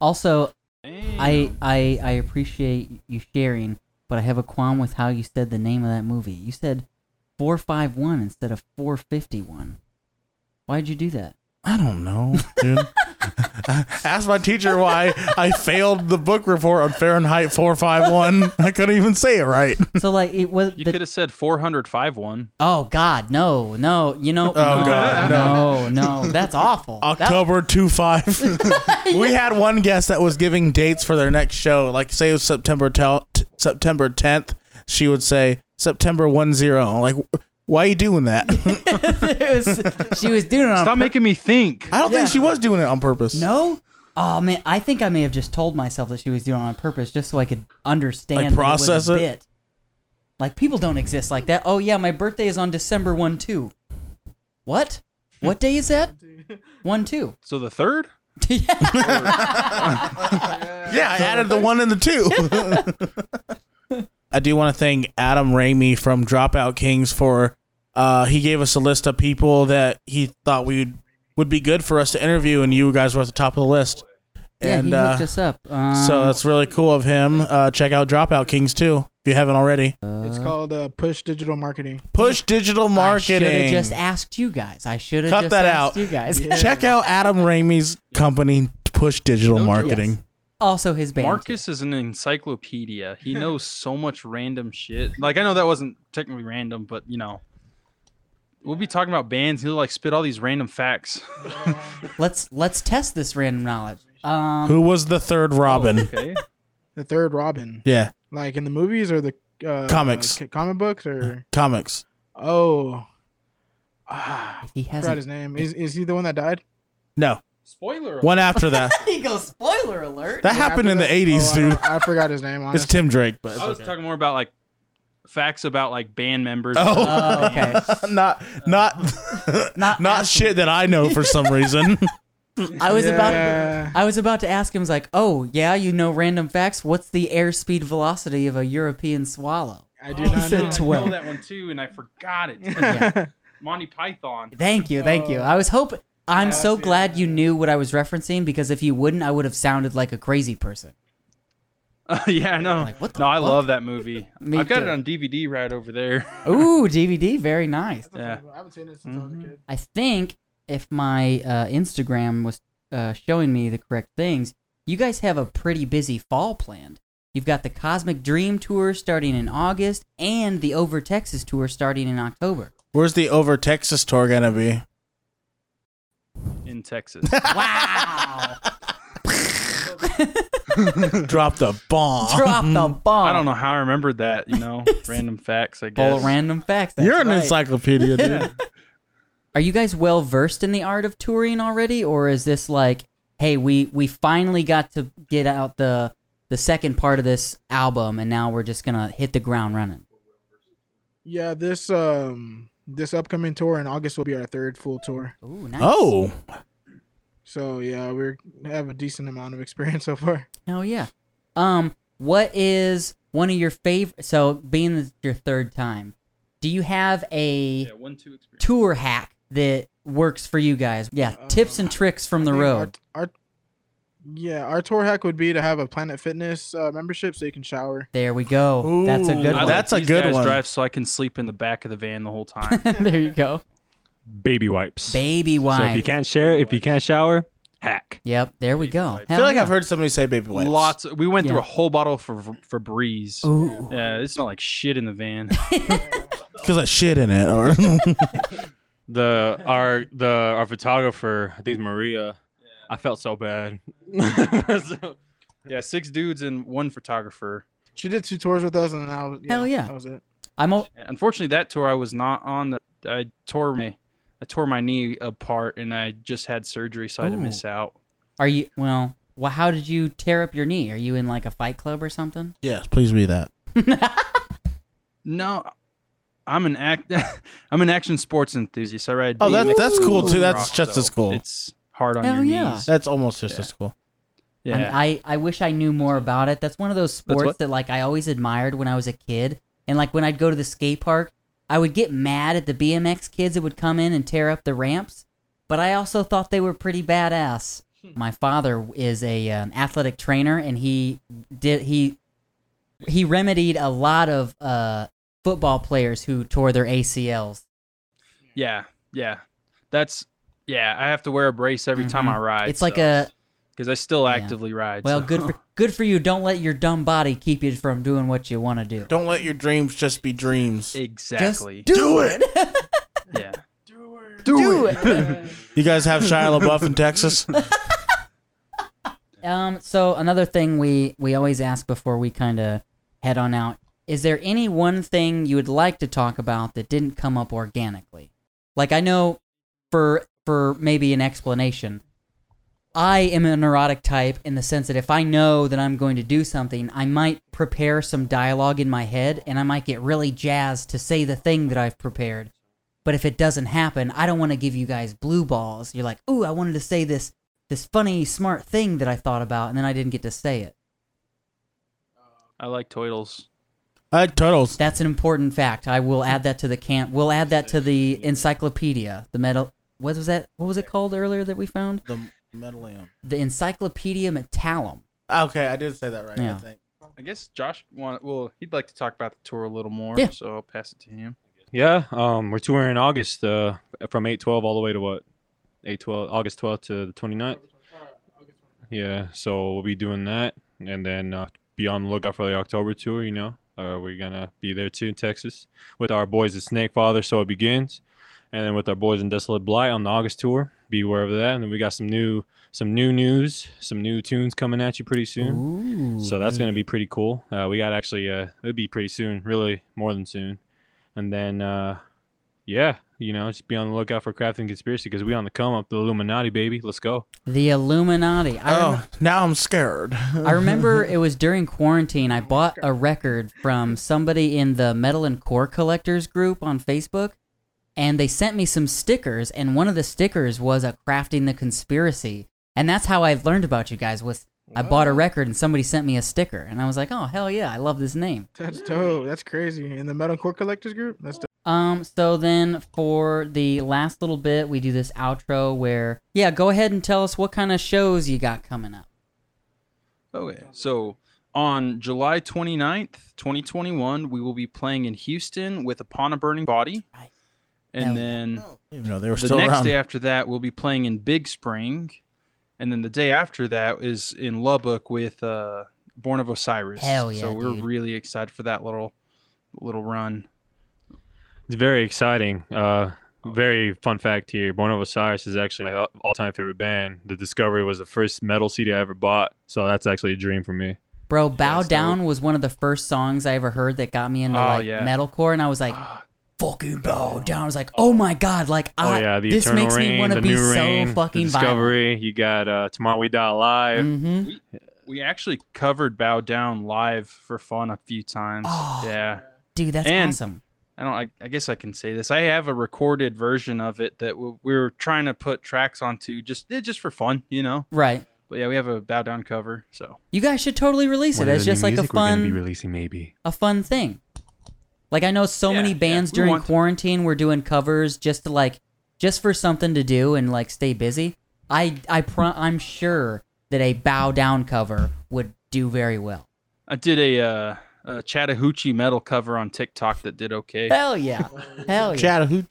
Also, Damn. I I I appreciate you sharing, but I have a qualm with how you said the name of that movie. You said four five one instead of four fifty one. Why'd you do that? I don't know, dude. Ask my teacher why I failed the book report on Fahrenheit 451. I couldn't even say it right. So like it was. You the- could have said 405 one. oh God, no, no. You know. Oh, no, God, no, no. That's awful. That- October 25. we had one guest that was giving dates for their next show. Like, say it was September, tel- t- September 10th. She would say September 1 0. Like, why are you doing that? was, she was doing it on Stop pur- making me think. I don't think she was doing it on purpose. No. Oh man, I think I may have just told myself that she was doing it on purpose just so I could understand. Like, process it. Was it? bit. Like people don't exist like that. Oh yeah, my birthday is on December one two. What? What day is that? One two. So the third? yeah. Yeah, I added the one and the two. I do want to thank Adam Ramey from Dropout Kings for uh, he gave us a list of people that he thought we would would be good for us to interview, and you guys were at the top of the list. Yeah, and he uh, hooked us up. Um, so that's really cool of him. Uh, check out Dropout Kings too if you haven't already. It's called uh, Push Digital Marketing. Push digital I should marketing. have just asked you guys. I should have Cut just that asked out. you guys. Yeah. Check out Adam Ramey's company, Push Digital No joke. Marketing. Also, his band. Marcus is an encyclopedia. He knows so much random shit. Like I know that wasn't technically random, but you know, we'll be talking about bands. He'll like spit all these random facts. Let's let's test this random knowledge. Um, Who was the third Robin? okay. The third Robin. Yeah, Like in the movies or the uh, Comics. uh, comic books or comics. oh, ah, he I forgot hasn't. his name. Is is he the one that died? No, Spoiler. one after that. he goes. Spoiler alert. That happened in the '80s. Oh, dude. I, forgot his name. It's Tim Drake, but I was okay. talking more about like facts about like band members. Oh, Oh, okay. not not Not not shit that I know for some reason. I was about I was about to ask him, I was like, oh yeah, you know random facts. What's the airspeed velocity of a European swallow? I do He not said know. I know that one too, and I forgot it. Yeah. Monty Python. Thank you, thank you. I was hoping. I'm Yeah, so glad you knew what I was referencing because if you wouldn't, I would have sounded like a crazy person. Uh, yeah, I know. Like, what the no, I love that movie. Me I've got too. it on DVD right over there. Ooh, DVD, very nice. Yeah. I haven't seen it since I was a Mhm. kid. I think if my uh, Instagram was uh, showing me the correct things, you guys have a pretty busy fall planned. You've got the Cosmic Dream Tour starting in August and the Over Texas Tour starting in October. Where's the over Texas tour gonna be? in Texas. Wow! Drop the bomb. Drop the bomb. I don't know how I remembered that. You know, random facts. I guess. Full of random facts. that's You're an right. encyclopedia, dude. Yeah. Are you guys well versed in the art of touring already, or is this like, hey, we we finally got to get out the the second part of this album, and now we're just gonna hit the ground running? Yeah, this um this upcoming tour in August will be our third full tour. Ooh, nice. Oh, So yeah, we have a decent amount of experience so far. Hell yeah. Um, what is one of your favorite? So, being your third time, do you have a Yeah, one two tour hack that works for you guys? Yeah, Uh, tips and tricks from the I think road. Our, our yeah, our tour hack would be to have a Planet Fitness uh, membership so you can shower. There we go. That's a good one. That's a good one. Drive so I can sleep in the back of the van the whole time. there you go. Baby wipes. Baby So if you can't share, if you can't shower, hack. Yep, there we go. wipes. I feel like yeah. I've heard somebody say baby wipes. Lots. We went through a whole bottle for for Breeze. Ooh. Yeah, it smelled like shit in the van. because I shit in it. Or The our the our photographer, I think it's Maria. I felt so bad. So- yeah, six dudes and one photographer. She did two tours with us, and then I was, yeah, Hell yeah. that was it. I'm o- Unfortunately, that tour I was not on. The, I tore my I tore my knee apart, and I just had surgery, so I had to miss out. Are you well? Well, how did you tear up your knee? Are you in like a fight club or something? yes, please be that. No, I'm an act. I'm an action sports enthusiast. I ride. Oh, that- that's cool, too. That's rock, just as cool. It's hard on Hell your yeah. knees. That's almost just Yeah. as cool. I, Yeah. I I wish I knew more about it. That's one of those sports that like I always admired when I was a kid. And like when I'd go to the skate park, I would get mad at the BMX kids that would come in and tear up the ramps. But I also thought they were pretty badass. My father is a um, athletic trainer, and he did he he remedied a lot of uh, football players who tore their ACLs. yeah, yeah. That's yeah. I have to wear a brace every time Mhm. I ride. It's like a because I still Yeah. actively ride. well, so- good for good for you. Don't let your dumb body keep you from doing what you want to do. Don't let your dreams just be dreams. exactly. Just do it. yeah. do it. You guys have Shia LaBeouf in Texas? Um, so another thing we we always ask before we kind of head on out is there any one thing you would like to talk about that didn't come up organically? Like I know for for maybe an explanation. I am a neurotic type in the sense that if I know that I'm going to do something, I might prepare some dialogue in my head and I might get really jazzed to say the thing that I've prepared. But if it doesn't happen, I don't want to give you guys blue balls. You're like, "Ooh, I wanted to say this this funny, smart thing that I thought about, and then I didn't get to say it. I like turtles. I like turtles. That's an important fact. I will add that to the camp. We'll add that to the encyclopedia. The metal. What was that? What was it called earlier that we found? The medallion. The Encyclopedia Metallum. Okay, I did say that right. Yeah. I think. I guess Josh want well, he'd like to talk about the tour a little more. Yeah. So I'll pass it to him. Yeah, um, we're touring in August, uh, from eight twelve all the way to what, eight twelve, August twelfth to the 29th. Yeah, so we'll be doing that, and then uh, be on the lookout for the October tour. You know, uh, we're gonna be there too in Texas with our boys at Snake Father. So it begins, and then with our boys in Desolate Blight on the August tour. Be aware of that, and then we got some new, some new news, some new tunes coming at you pretty soon. Ooh. So that's going to be pretty cool. Uh, we got actually, uh, it'll be pretty soon, really more than soon. And then, uh, yeah, you know, just be on the lookout for Crafting Conspiracy because we on the come up, the Illuminati, baby. Let's go. the Illuminati. I, rem- Oh, now I'm scared. I remember it was during quarantine. I bought a record from somebody in the Metal and Core Collectors group on Facebook, and they sent me some stickers, and one of the stickers was a crafting the conspiracy, and that's how I learned about you guys. Was I bought a record and somebody sent me a sticker, and I was like, oh hell yeah, I love this name. That's dope. That's crazy. In the metalcore collectors group, that's dope. Um, so then for the last little bit, we do this outro where, yeah, go ahead and tell us what kind of shows you got coming up. Okay. So on July 29th, 2021, we will be playing in Houston with Upon a Burning Body. Right. And Hell yeah. then Even though they were the still next around. day after that, we'll be playing in Big Spring. And then the day after that is in Lubbock with uh, Born of Osiris. Hell yeah, So we're dude. really excited for that little little run. It's very exciting. Uh, very fun fact here. Born of Osiris is actually my all-time favorite band. The Discovery was the first metal CD I ever bought, so that's actually a dream for me. Bro, Bow Yes, Down was one of the first songs I ever heard that got me into Oh, like yeah. metalcore, and I was like, fucking Bow Down. I was like, oh my god, like, Oh I, yeah, the this Eternal makes Rain, me want to the be New so Rain, fucking the violent. Discovery. You got uh, Tomorrow We Die Alive. Mm-hmm. We actually covered Bow Down live for fun a few times. Oh. Yeah. Dude, that's And- awesome. I don't. I, I guess I can say this. I have a recorded version of it that we we were trying to put tracks onto, just eh, just for fun, you know. Right. But yeah, we have a bow down cover. So You guys should totally release it as just like a fun, be releasing maybe. a fun thing. Like I know so Yeah, many yeah, bands we during want to. quarantine were doing covers just to like, just for something to do and like stay busy. I I pro- I'm sure that a bow down cover would do very well. I did a, uh, a Chattahoochee metal cover on TikTok that did okay. Hell yeah, hell yeah. Chattahoo.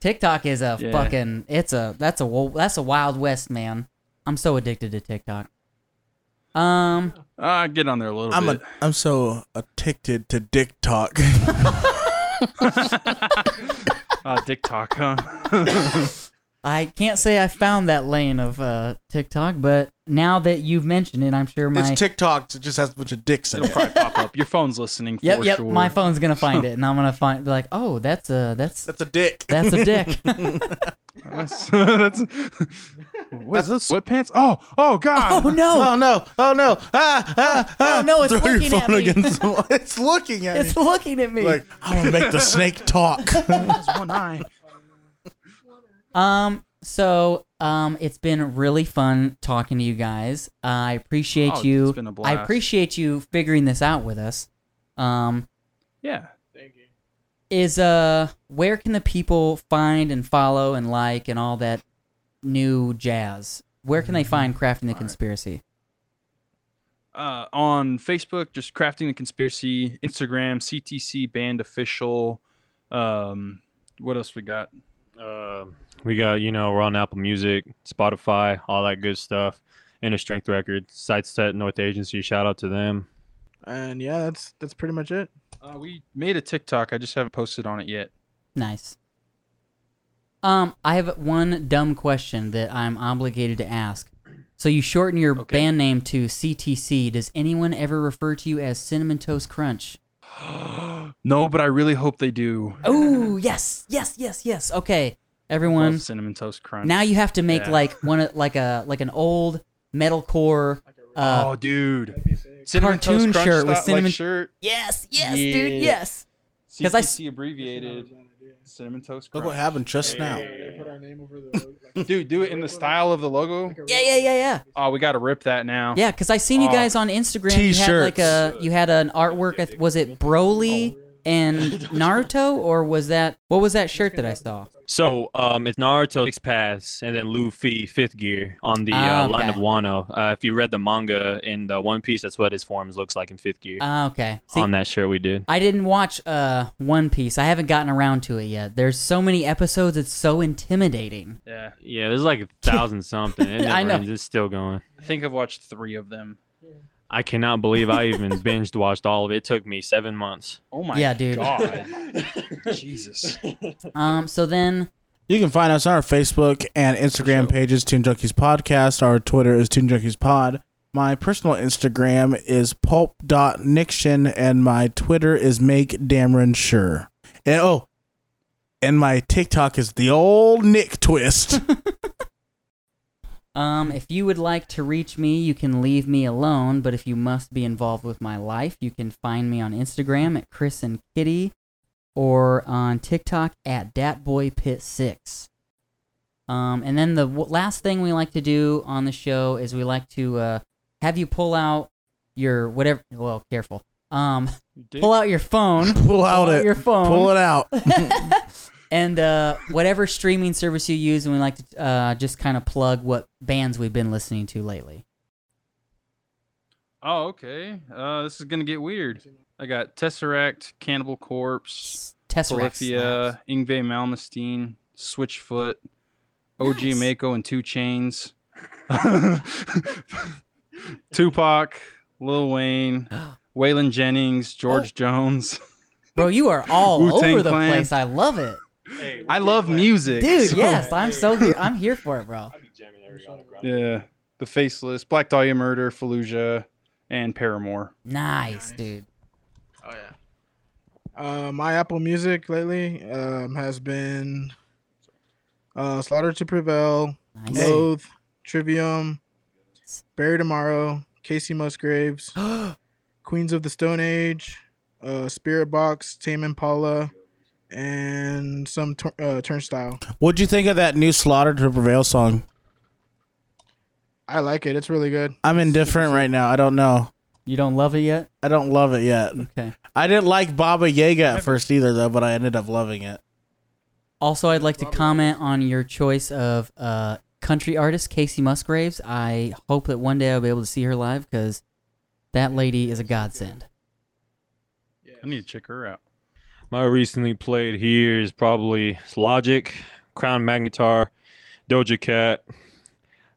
TikTok is a Yeah. fucking it's a that's a wo- that's a wild west man. I'm so addicted to TikTok. Um, Uh, get on there a little I'm bit. I'm so addicted to dick talk. uh, TikTok, huh? I can't say I found that lane of uh TikTok, but now that you've mentioned it, I'm sure my it's TikTok. It just has a bunch of dicks in It'll probably pop up. Your phone's listening. For Yep, yep. Sure. My phone's gonna find it, and I'm gonna find be like, oh, that's a that's That's a dick. that's a dick. That's, that's what's this? Sweatpants? Oh, oh God! oh no, Oh no! Oh no! Ah! Ah! ah. Oh, no, it's Throw your looking at me. against the. It's looking at it's me. looking at me. Like I want to make the snake talk. There's one eye. Um, so um, it's been really fun talking to you guys. Uh, I appreciate Oh, you. it's been a I blast. appreciate you figuring this out with us. Um, Yeah. Thank you. is uh, where can the people find and follow and like and all that new jazz? Where can they find crafting the conspiracy? Uh, on Facebook, just crafting the conspiracy. Instagram, CTC band official. Um, what else we got? Uh, we got you know we're on Apple Music, Spotify, all that good stuff. Inner Strength Records, Set North Agency. Shout out to them. And yeah, that's that's pretty much it. Uh, we made a TikTok. I just haven't posted on it yet. Nice. Um, I have one dumb question that I'm obligated to ask. So you shorten your Okay. band name to CTC. Does anyone ever refer to you as Cinnamon Toast Crunch? no, but I really hope they do. Oh, yes, yes, yes, yes. Okay, everyone. Love cinnamon toast crunch. Now you have to make Yeah. like one of- like a like an old metalcore. Uh, oh, dude, cinnamon cartoon toast crunch shirt with style- cinnamon- like shirt. yes, yes, dude, Yeah. yes. 'Cause I s- CTC abbreviated cinnamon toast Look what happened just now. Put our name over the Dude, do it in the style of the logo. Yeah, yeah, yeah, yeah. Oh, we got to rip that now. Yeah, because I seen you Oh. guys on Instagram. You had like a you had an artwork. I th- Was it Broly and Naruto, or was that what was that shirt that I saw? So um, it's Naruto Six Paths and then Luffy Fifth Gear on the Ah, uh, line of. Wano. Uh, if you read the manga in the One Piece, that's what his forms looks like in Fifth Gear. Ah, okay. See, on that shirt we did. I didn't watch uh One Piece. I haven't gotten around to it yet. There's so many episodes. It's so intimidating. Yeah. Yeah, there's like a thousand something. It I know. ends. It's still going. I think I've watched three of them. I cannot believe I even binged watched all of it. It took me seven months. Oh my Yeah, dude. god. Jesus. Um. So then, You can find us on our Facebook and Instagram pages, Toon Junkies Podcast. Our Twitter is Toon Junkies Pod. My personal Instagram is pulp.niction and my Twitter is Make Dameron Sure. And oh, and my TikTok is the old Nick Twist. um, if you would like to reach me, you can leave me alone. But if you must be involved with my life, you can find me on Instagram at Chris and Kitty. or on TikTok at DatBoyPit6. Um, and then the w- last thing we like to do on the show is we like to uh, have you pull out your whatever. Well, careful. Um, pull out your phone. Pull out it. your phone. Pull it out. and uh, whatever streaming service you use, and we like to uh, just kind of plug what bands we've been listening to lately. Oh, okay. Uh, this is gonna get weird. I got Tesseract, Cannibal Corpse, Tesseract. Polyphia, Yngwie Malmsteen, Switchfoot, OG Nice. Maco and 2 Chainz, Tupac, Lil Wayne, Waylon Jennings, George Jones. Bro, you are all Wu-Tang over the Clan. place. I love it, I love music, dude. so- Yes, I'm so here. I'm here for it, bro. Yeah, the Faceless, Black Dahlia Murder, Fallujah, and Paramore. Nice, dude. Oh yeah. Uh, my Apple Music lately um, has been uh, Slaughter to Prevail, Nice. Loathe, Trivium, Bury Tomorrow, Kacey Musgraves, Queens of the Stone Age, uh, Spiritbox, Tame Impala, and some tur- uh, Turnstile. What'd you think of that new Slaughter to Prevail song? I like it. It's really good. I'm indifferent right now. I don't know. You don't love it yet? I don't love it yet. Okay. I didn't like Baba Yaga at first either, though, but I ended up loving it. Also, I'd like to comment on your choice of uh, country artist Kacey Musgraves. I hope that one day I'll be able to see her live because that lady is a godsend. Yeah I need to check her out. My recently played here is probably Logic, Crown Magnetar, Doja Cat.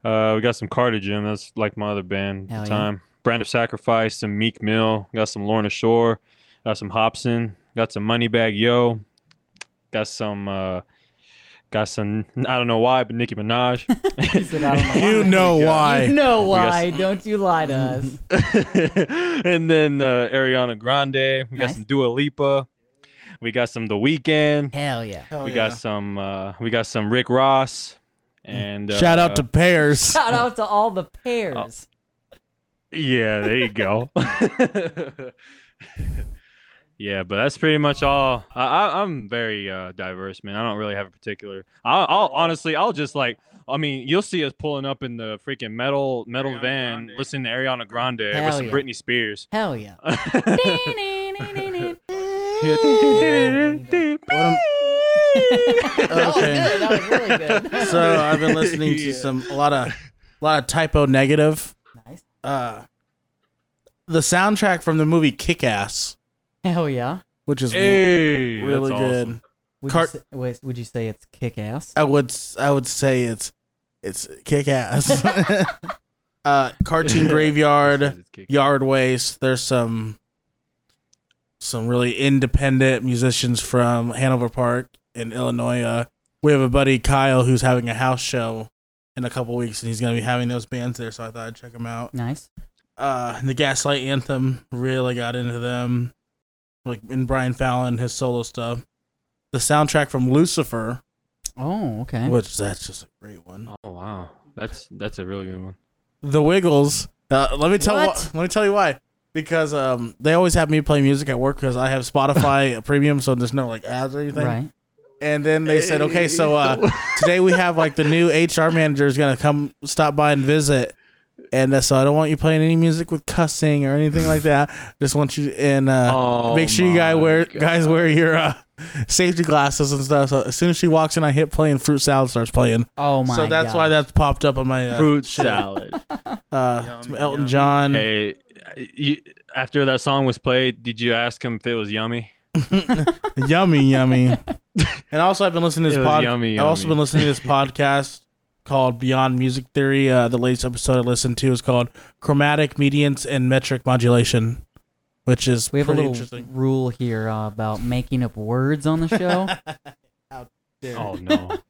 Uh, we got some Cardigan. That's like my other band Hell at yeah. the time. Brand of Sacrifice, some Meek Mill. Got some Lorna Shore. Got some Hobson. Got some Moneybagg Yo. Got some. Uh, got some. I don't know why, but Nicki Minaj. He said, "I don't know You know You why. know why? Don't you lie to us. and then uh, Ariana Grande. We got Nice. some Dua Lipa. We got some The Weeknd. Hell yeah! we got some uh we got some Rick Ross and uh, Shout out to Pears. Shout out to all the pairs. yeah there you go yeah but that's pretty much all I, I i'm very uh diverse man i don't really have a particular I'll, I'll honestly i'll just like i mean you'll see us pulling up in the freaking metal metal Ariana van Grande. listening to ariana grande Hell with some yeah. britney spears Hell yeah! That was Okay. good. That was really good. So I've been listening to some a lot of a lot of Type O Negative. nice. Uh, the soundtrack from the movie Kick Ass, Hell yeah! which is hey really that's good. awesome. Would, Cart- you say, wait, would you say it's kick ass? I would s- I would say it's it's kick ass. uh, cartoon graveyard, yard waste. There's some some really independent musicians from Hanover Park in Illinois. Uh, we have a buddy Kyle who's having a house show in a couple weeks, and he's gonna be having those bands there. So I thought I'd check them out. Nice. Uh, the Gaslight Anthem really got into them, like in Brian Fallon his solo stuff. The soundtrack from Lucifer, Oh, okay. which that's just a great one. oh wow that's that's a really good one The Wiggles. Uh, let me tell What? wh- let me tell you why. Because um, they always have me play music at work because I have Spotify Premium, so there's no like ads or anything. Right. And then they said, okay, so uh, today we have like the new HR manager is gonna come stop by and visit, and uh, so I don't want you playing any music with cussing or anything like that. Just want you and uh, Oh make sure you guys wear God. guys wear your uh, safety glasses and stuff. So as soon as she walks in, I hit play and fruit salad starts playing. Oh my. so that's why gosh. that's popped up on my uh, fruit salad Uh, Yum, Elton yum. John. Hey, you, after that song was played, did you ask him if it was yummy? yummy, yummy. and also, I've been listening to this was pod. yummy, I've also been listening to this podcast called Beyond Music Theory. Uh, the latest episode I listened to is called Chromatic Mediants and Metric Modulation, which is we have a little rule here uh, about making up words on the show. Oh no.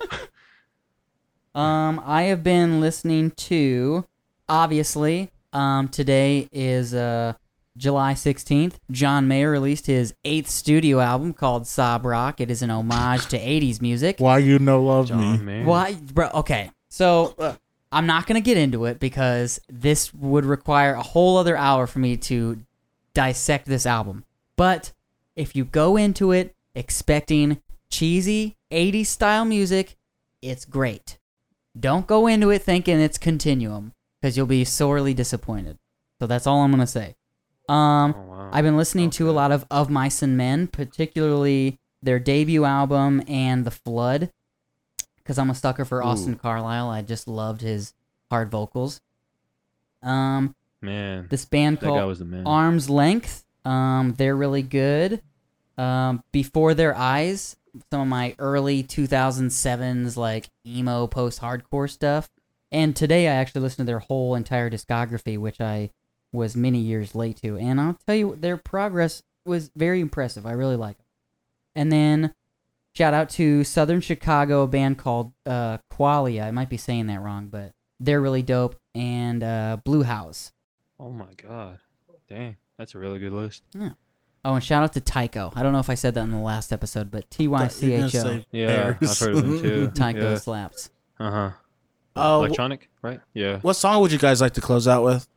Um, I have been listening to, obviously, um, today is uh, July 16th. John Mayer released his eighth studio album called Sob Rock. It is an homage to 80s music. Why you no love John, me? man. Why, bro? Okay, so I'm not gonna get into it because this would require a whole other hour for me to dissect this album. But if you go into it expecting cheesy 80s style music, it's great. Don't go into it thinking it's Continuum because you'll be sorely disappointed. So that's all I'm going to say. Um, Oh, wow. I've been listening to a lot of Of Mice and Men, particularly their debut album and The Flood, because I'm a sucker for Austin Ooh. Carlisle. I just loved his hard vocals. Um, man, this band called was the man. Arm's Length, um, they're really good. Um, Before Their Eyes, some of my early 2007s like emo post-hardcore stuff. And today I actually listened to their whole entire discography, which I was many years late to. And I'll tell you, their progress was very impressive. I really like them. And then shout out to Southern Chicago, a band called uh, Qualia. I might be saying that wrong, but they're really dope. And uh, Blue House. oh my god, dang, that's a really good list. Yeah. Oh, and shout out to Tycho. I don't know if I said that in the last episode, but T Y C You're gonna H O. say Yeah, I've heard of him too. Tycho yeah. slaps. Uh huh. Oh, wh- Electronic, right? Yeah. what song would you guys like to close out with?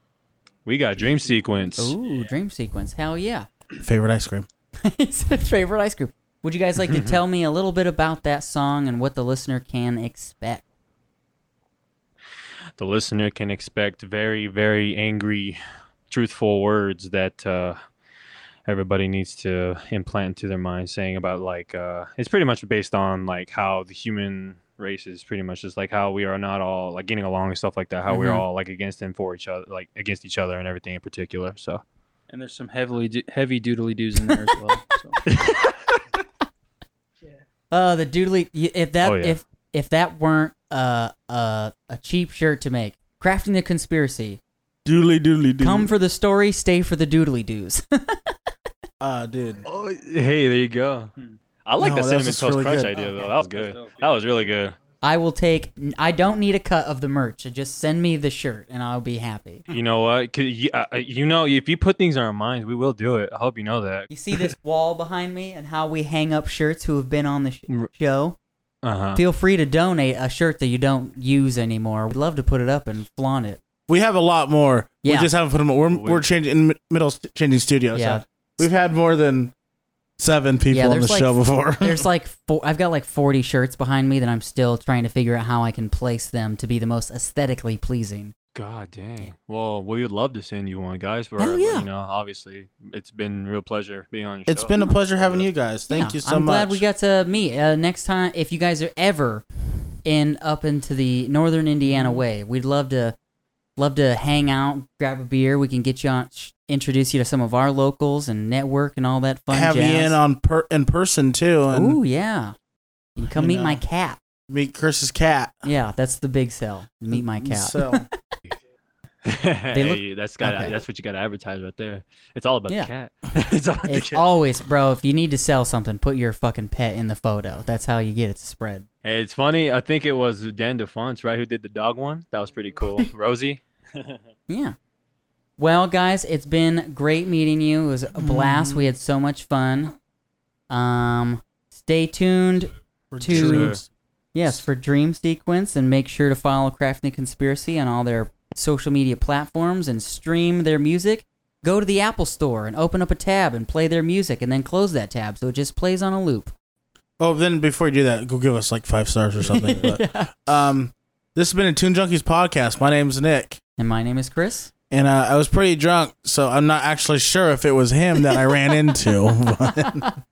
We got Dream Sequence. Ooh, dream sequence. Hell yeah. Favorite ice cream. he said favorite ice cream. Would you guys like to tell me a little bit about that song and what the listener can expect? The listener can expect very, very angry, truthful words that uh, everybody needs to implant into their mind, saying about like uh, it's pretty much based on like how the human race is pretty much just like how we are not all like getting along and stuff like that. How we're Mhm. all like against and for each other, like against each other and everything in particular. So And there's some heavily do- heavy doodly doos in there as well. So. Uh, the doodly. If that Oh, yeah. if if that weren't uh, uh a cheap shirt to make, crafting the conspiracy. Doodly doodly doo. Come for the story, stay for the doodly doos. uh, dude. oh, hey, there you go. I like No, that that cinnamon toast really crunch good. idea though. okay. That was good. That was really good. I will take. I don't need a cut of the merch. Just send me the shirt, and I'll be happy. You know what? 'Cause you, uh, you know, if you put things on our minds, we will do it. I hope you know that. You see this wall behind me and how we hang up shirts who have been on the sh- show? Uh huh. Feel free to donate a shirt that you don't use anymore. We'd love to put it up and flaunt it. We have a lot more. Yeah. We just haven't put them. We're We- we're changing in middle changing studios. Yeah. so we've had more than seven people Yeah, on the like- show before. There's like four, I've got like 40 shirts behind me that I'm still trying to figure out how I can place them to be the most aesthetically pleasing. God dang. Well, we would love to send you one, guys. For Hell yeah. you know, obviously, it's been a real pleasure being on your it's show. been a pleasure having you guys. Thank Yeah, you so much. I'm glad we got to meet. Uh, next time, if you guys are ever in up into the northern Indiana way, we'd love to love to hang out, grab a beer. We can get you on, sh- introduce you to some of our locals and network and all that fun have jazz. you in on per- in person too, and Ooh, yeah. You can come You meet know. my cat. meet Chris's cat. Yeah, that's the big sell. Meet my cat. So hey, that's got Okay. that's what you got to advertise right there. It's all about Yeah. the cat. it's all about the cat. always, bro, if you need to sell something, put your fucking pet in the photo. That's how you get it to spread. Hey, it's funny. I think it was Dan DeFonts, right, who did the dog one. That was pretty cool. Rosie. Yeah. Well, guys, it's been great meeting you. It was a blast. We had so much fun. Um, stay tuned, To- dreams. yes, for Dream Sequence, and make sure to follow Crafting Conspiracy on all their social media platforms and stream their music. Go to the Apple Store and open up a tab and play their music, and then close that tab so it just plays on a loop. Oh, then before you do that, go give us like five stars or something. But, um, this has been a Toon Junkies podcast. My name's Nick, And my name is Chris. And uh, I was pretty drunk, so I'm not actually sure if it was him that I ran into.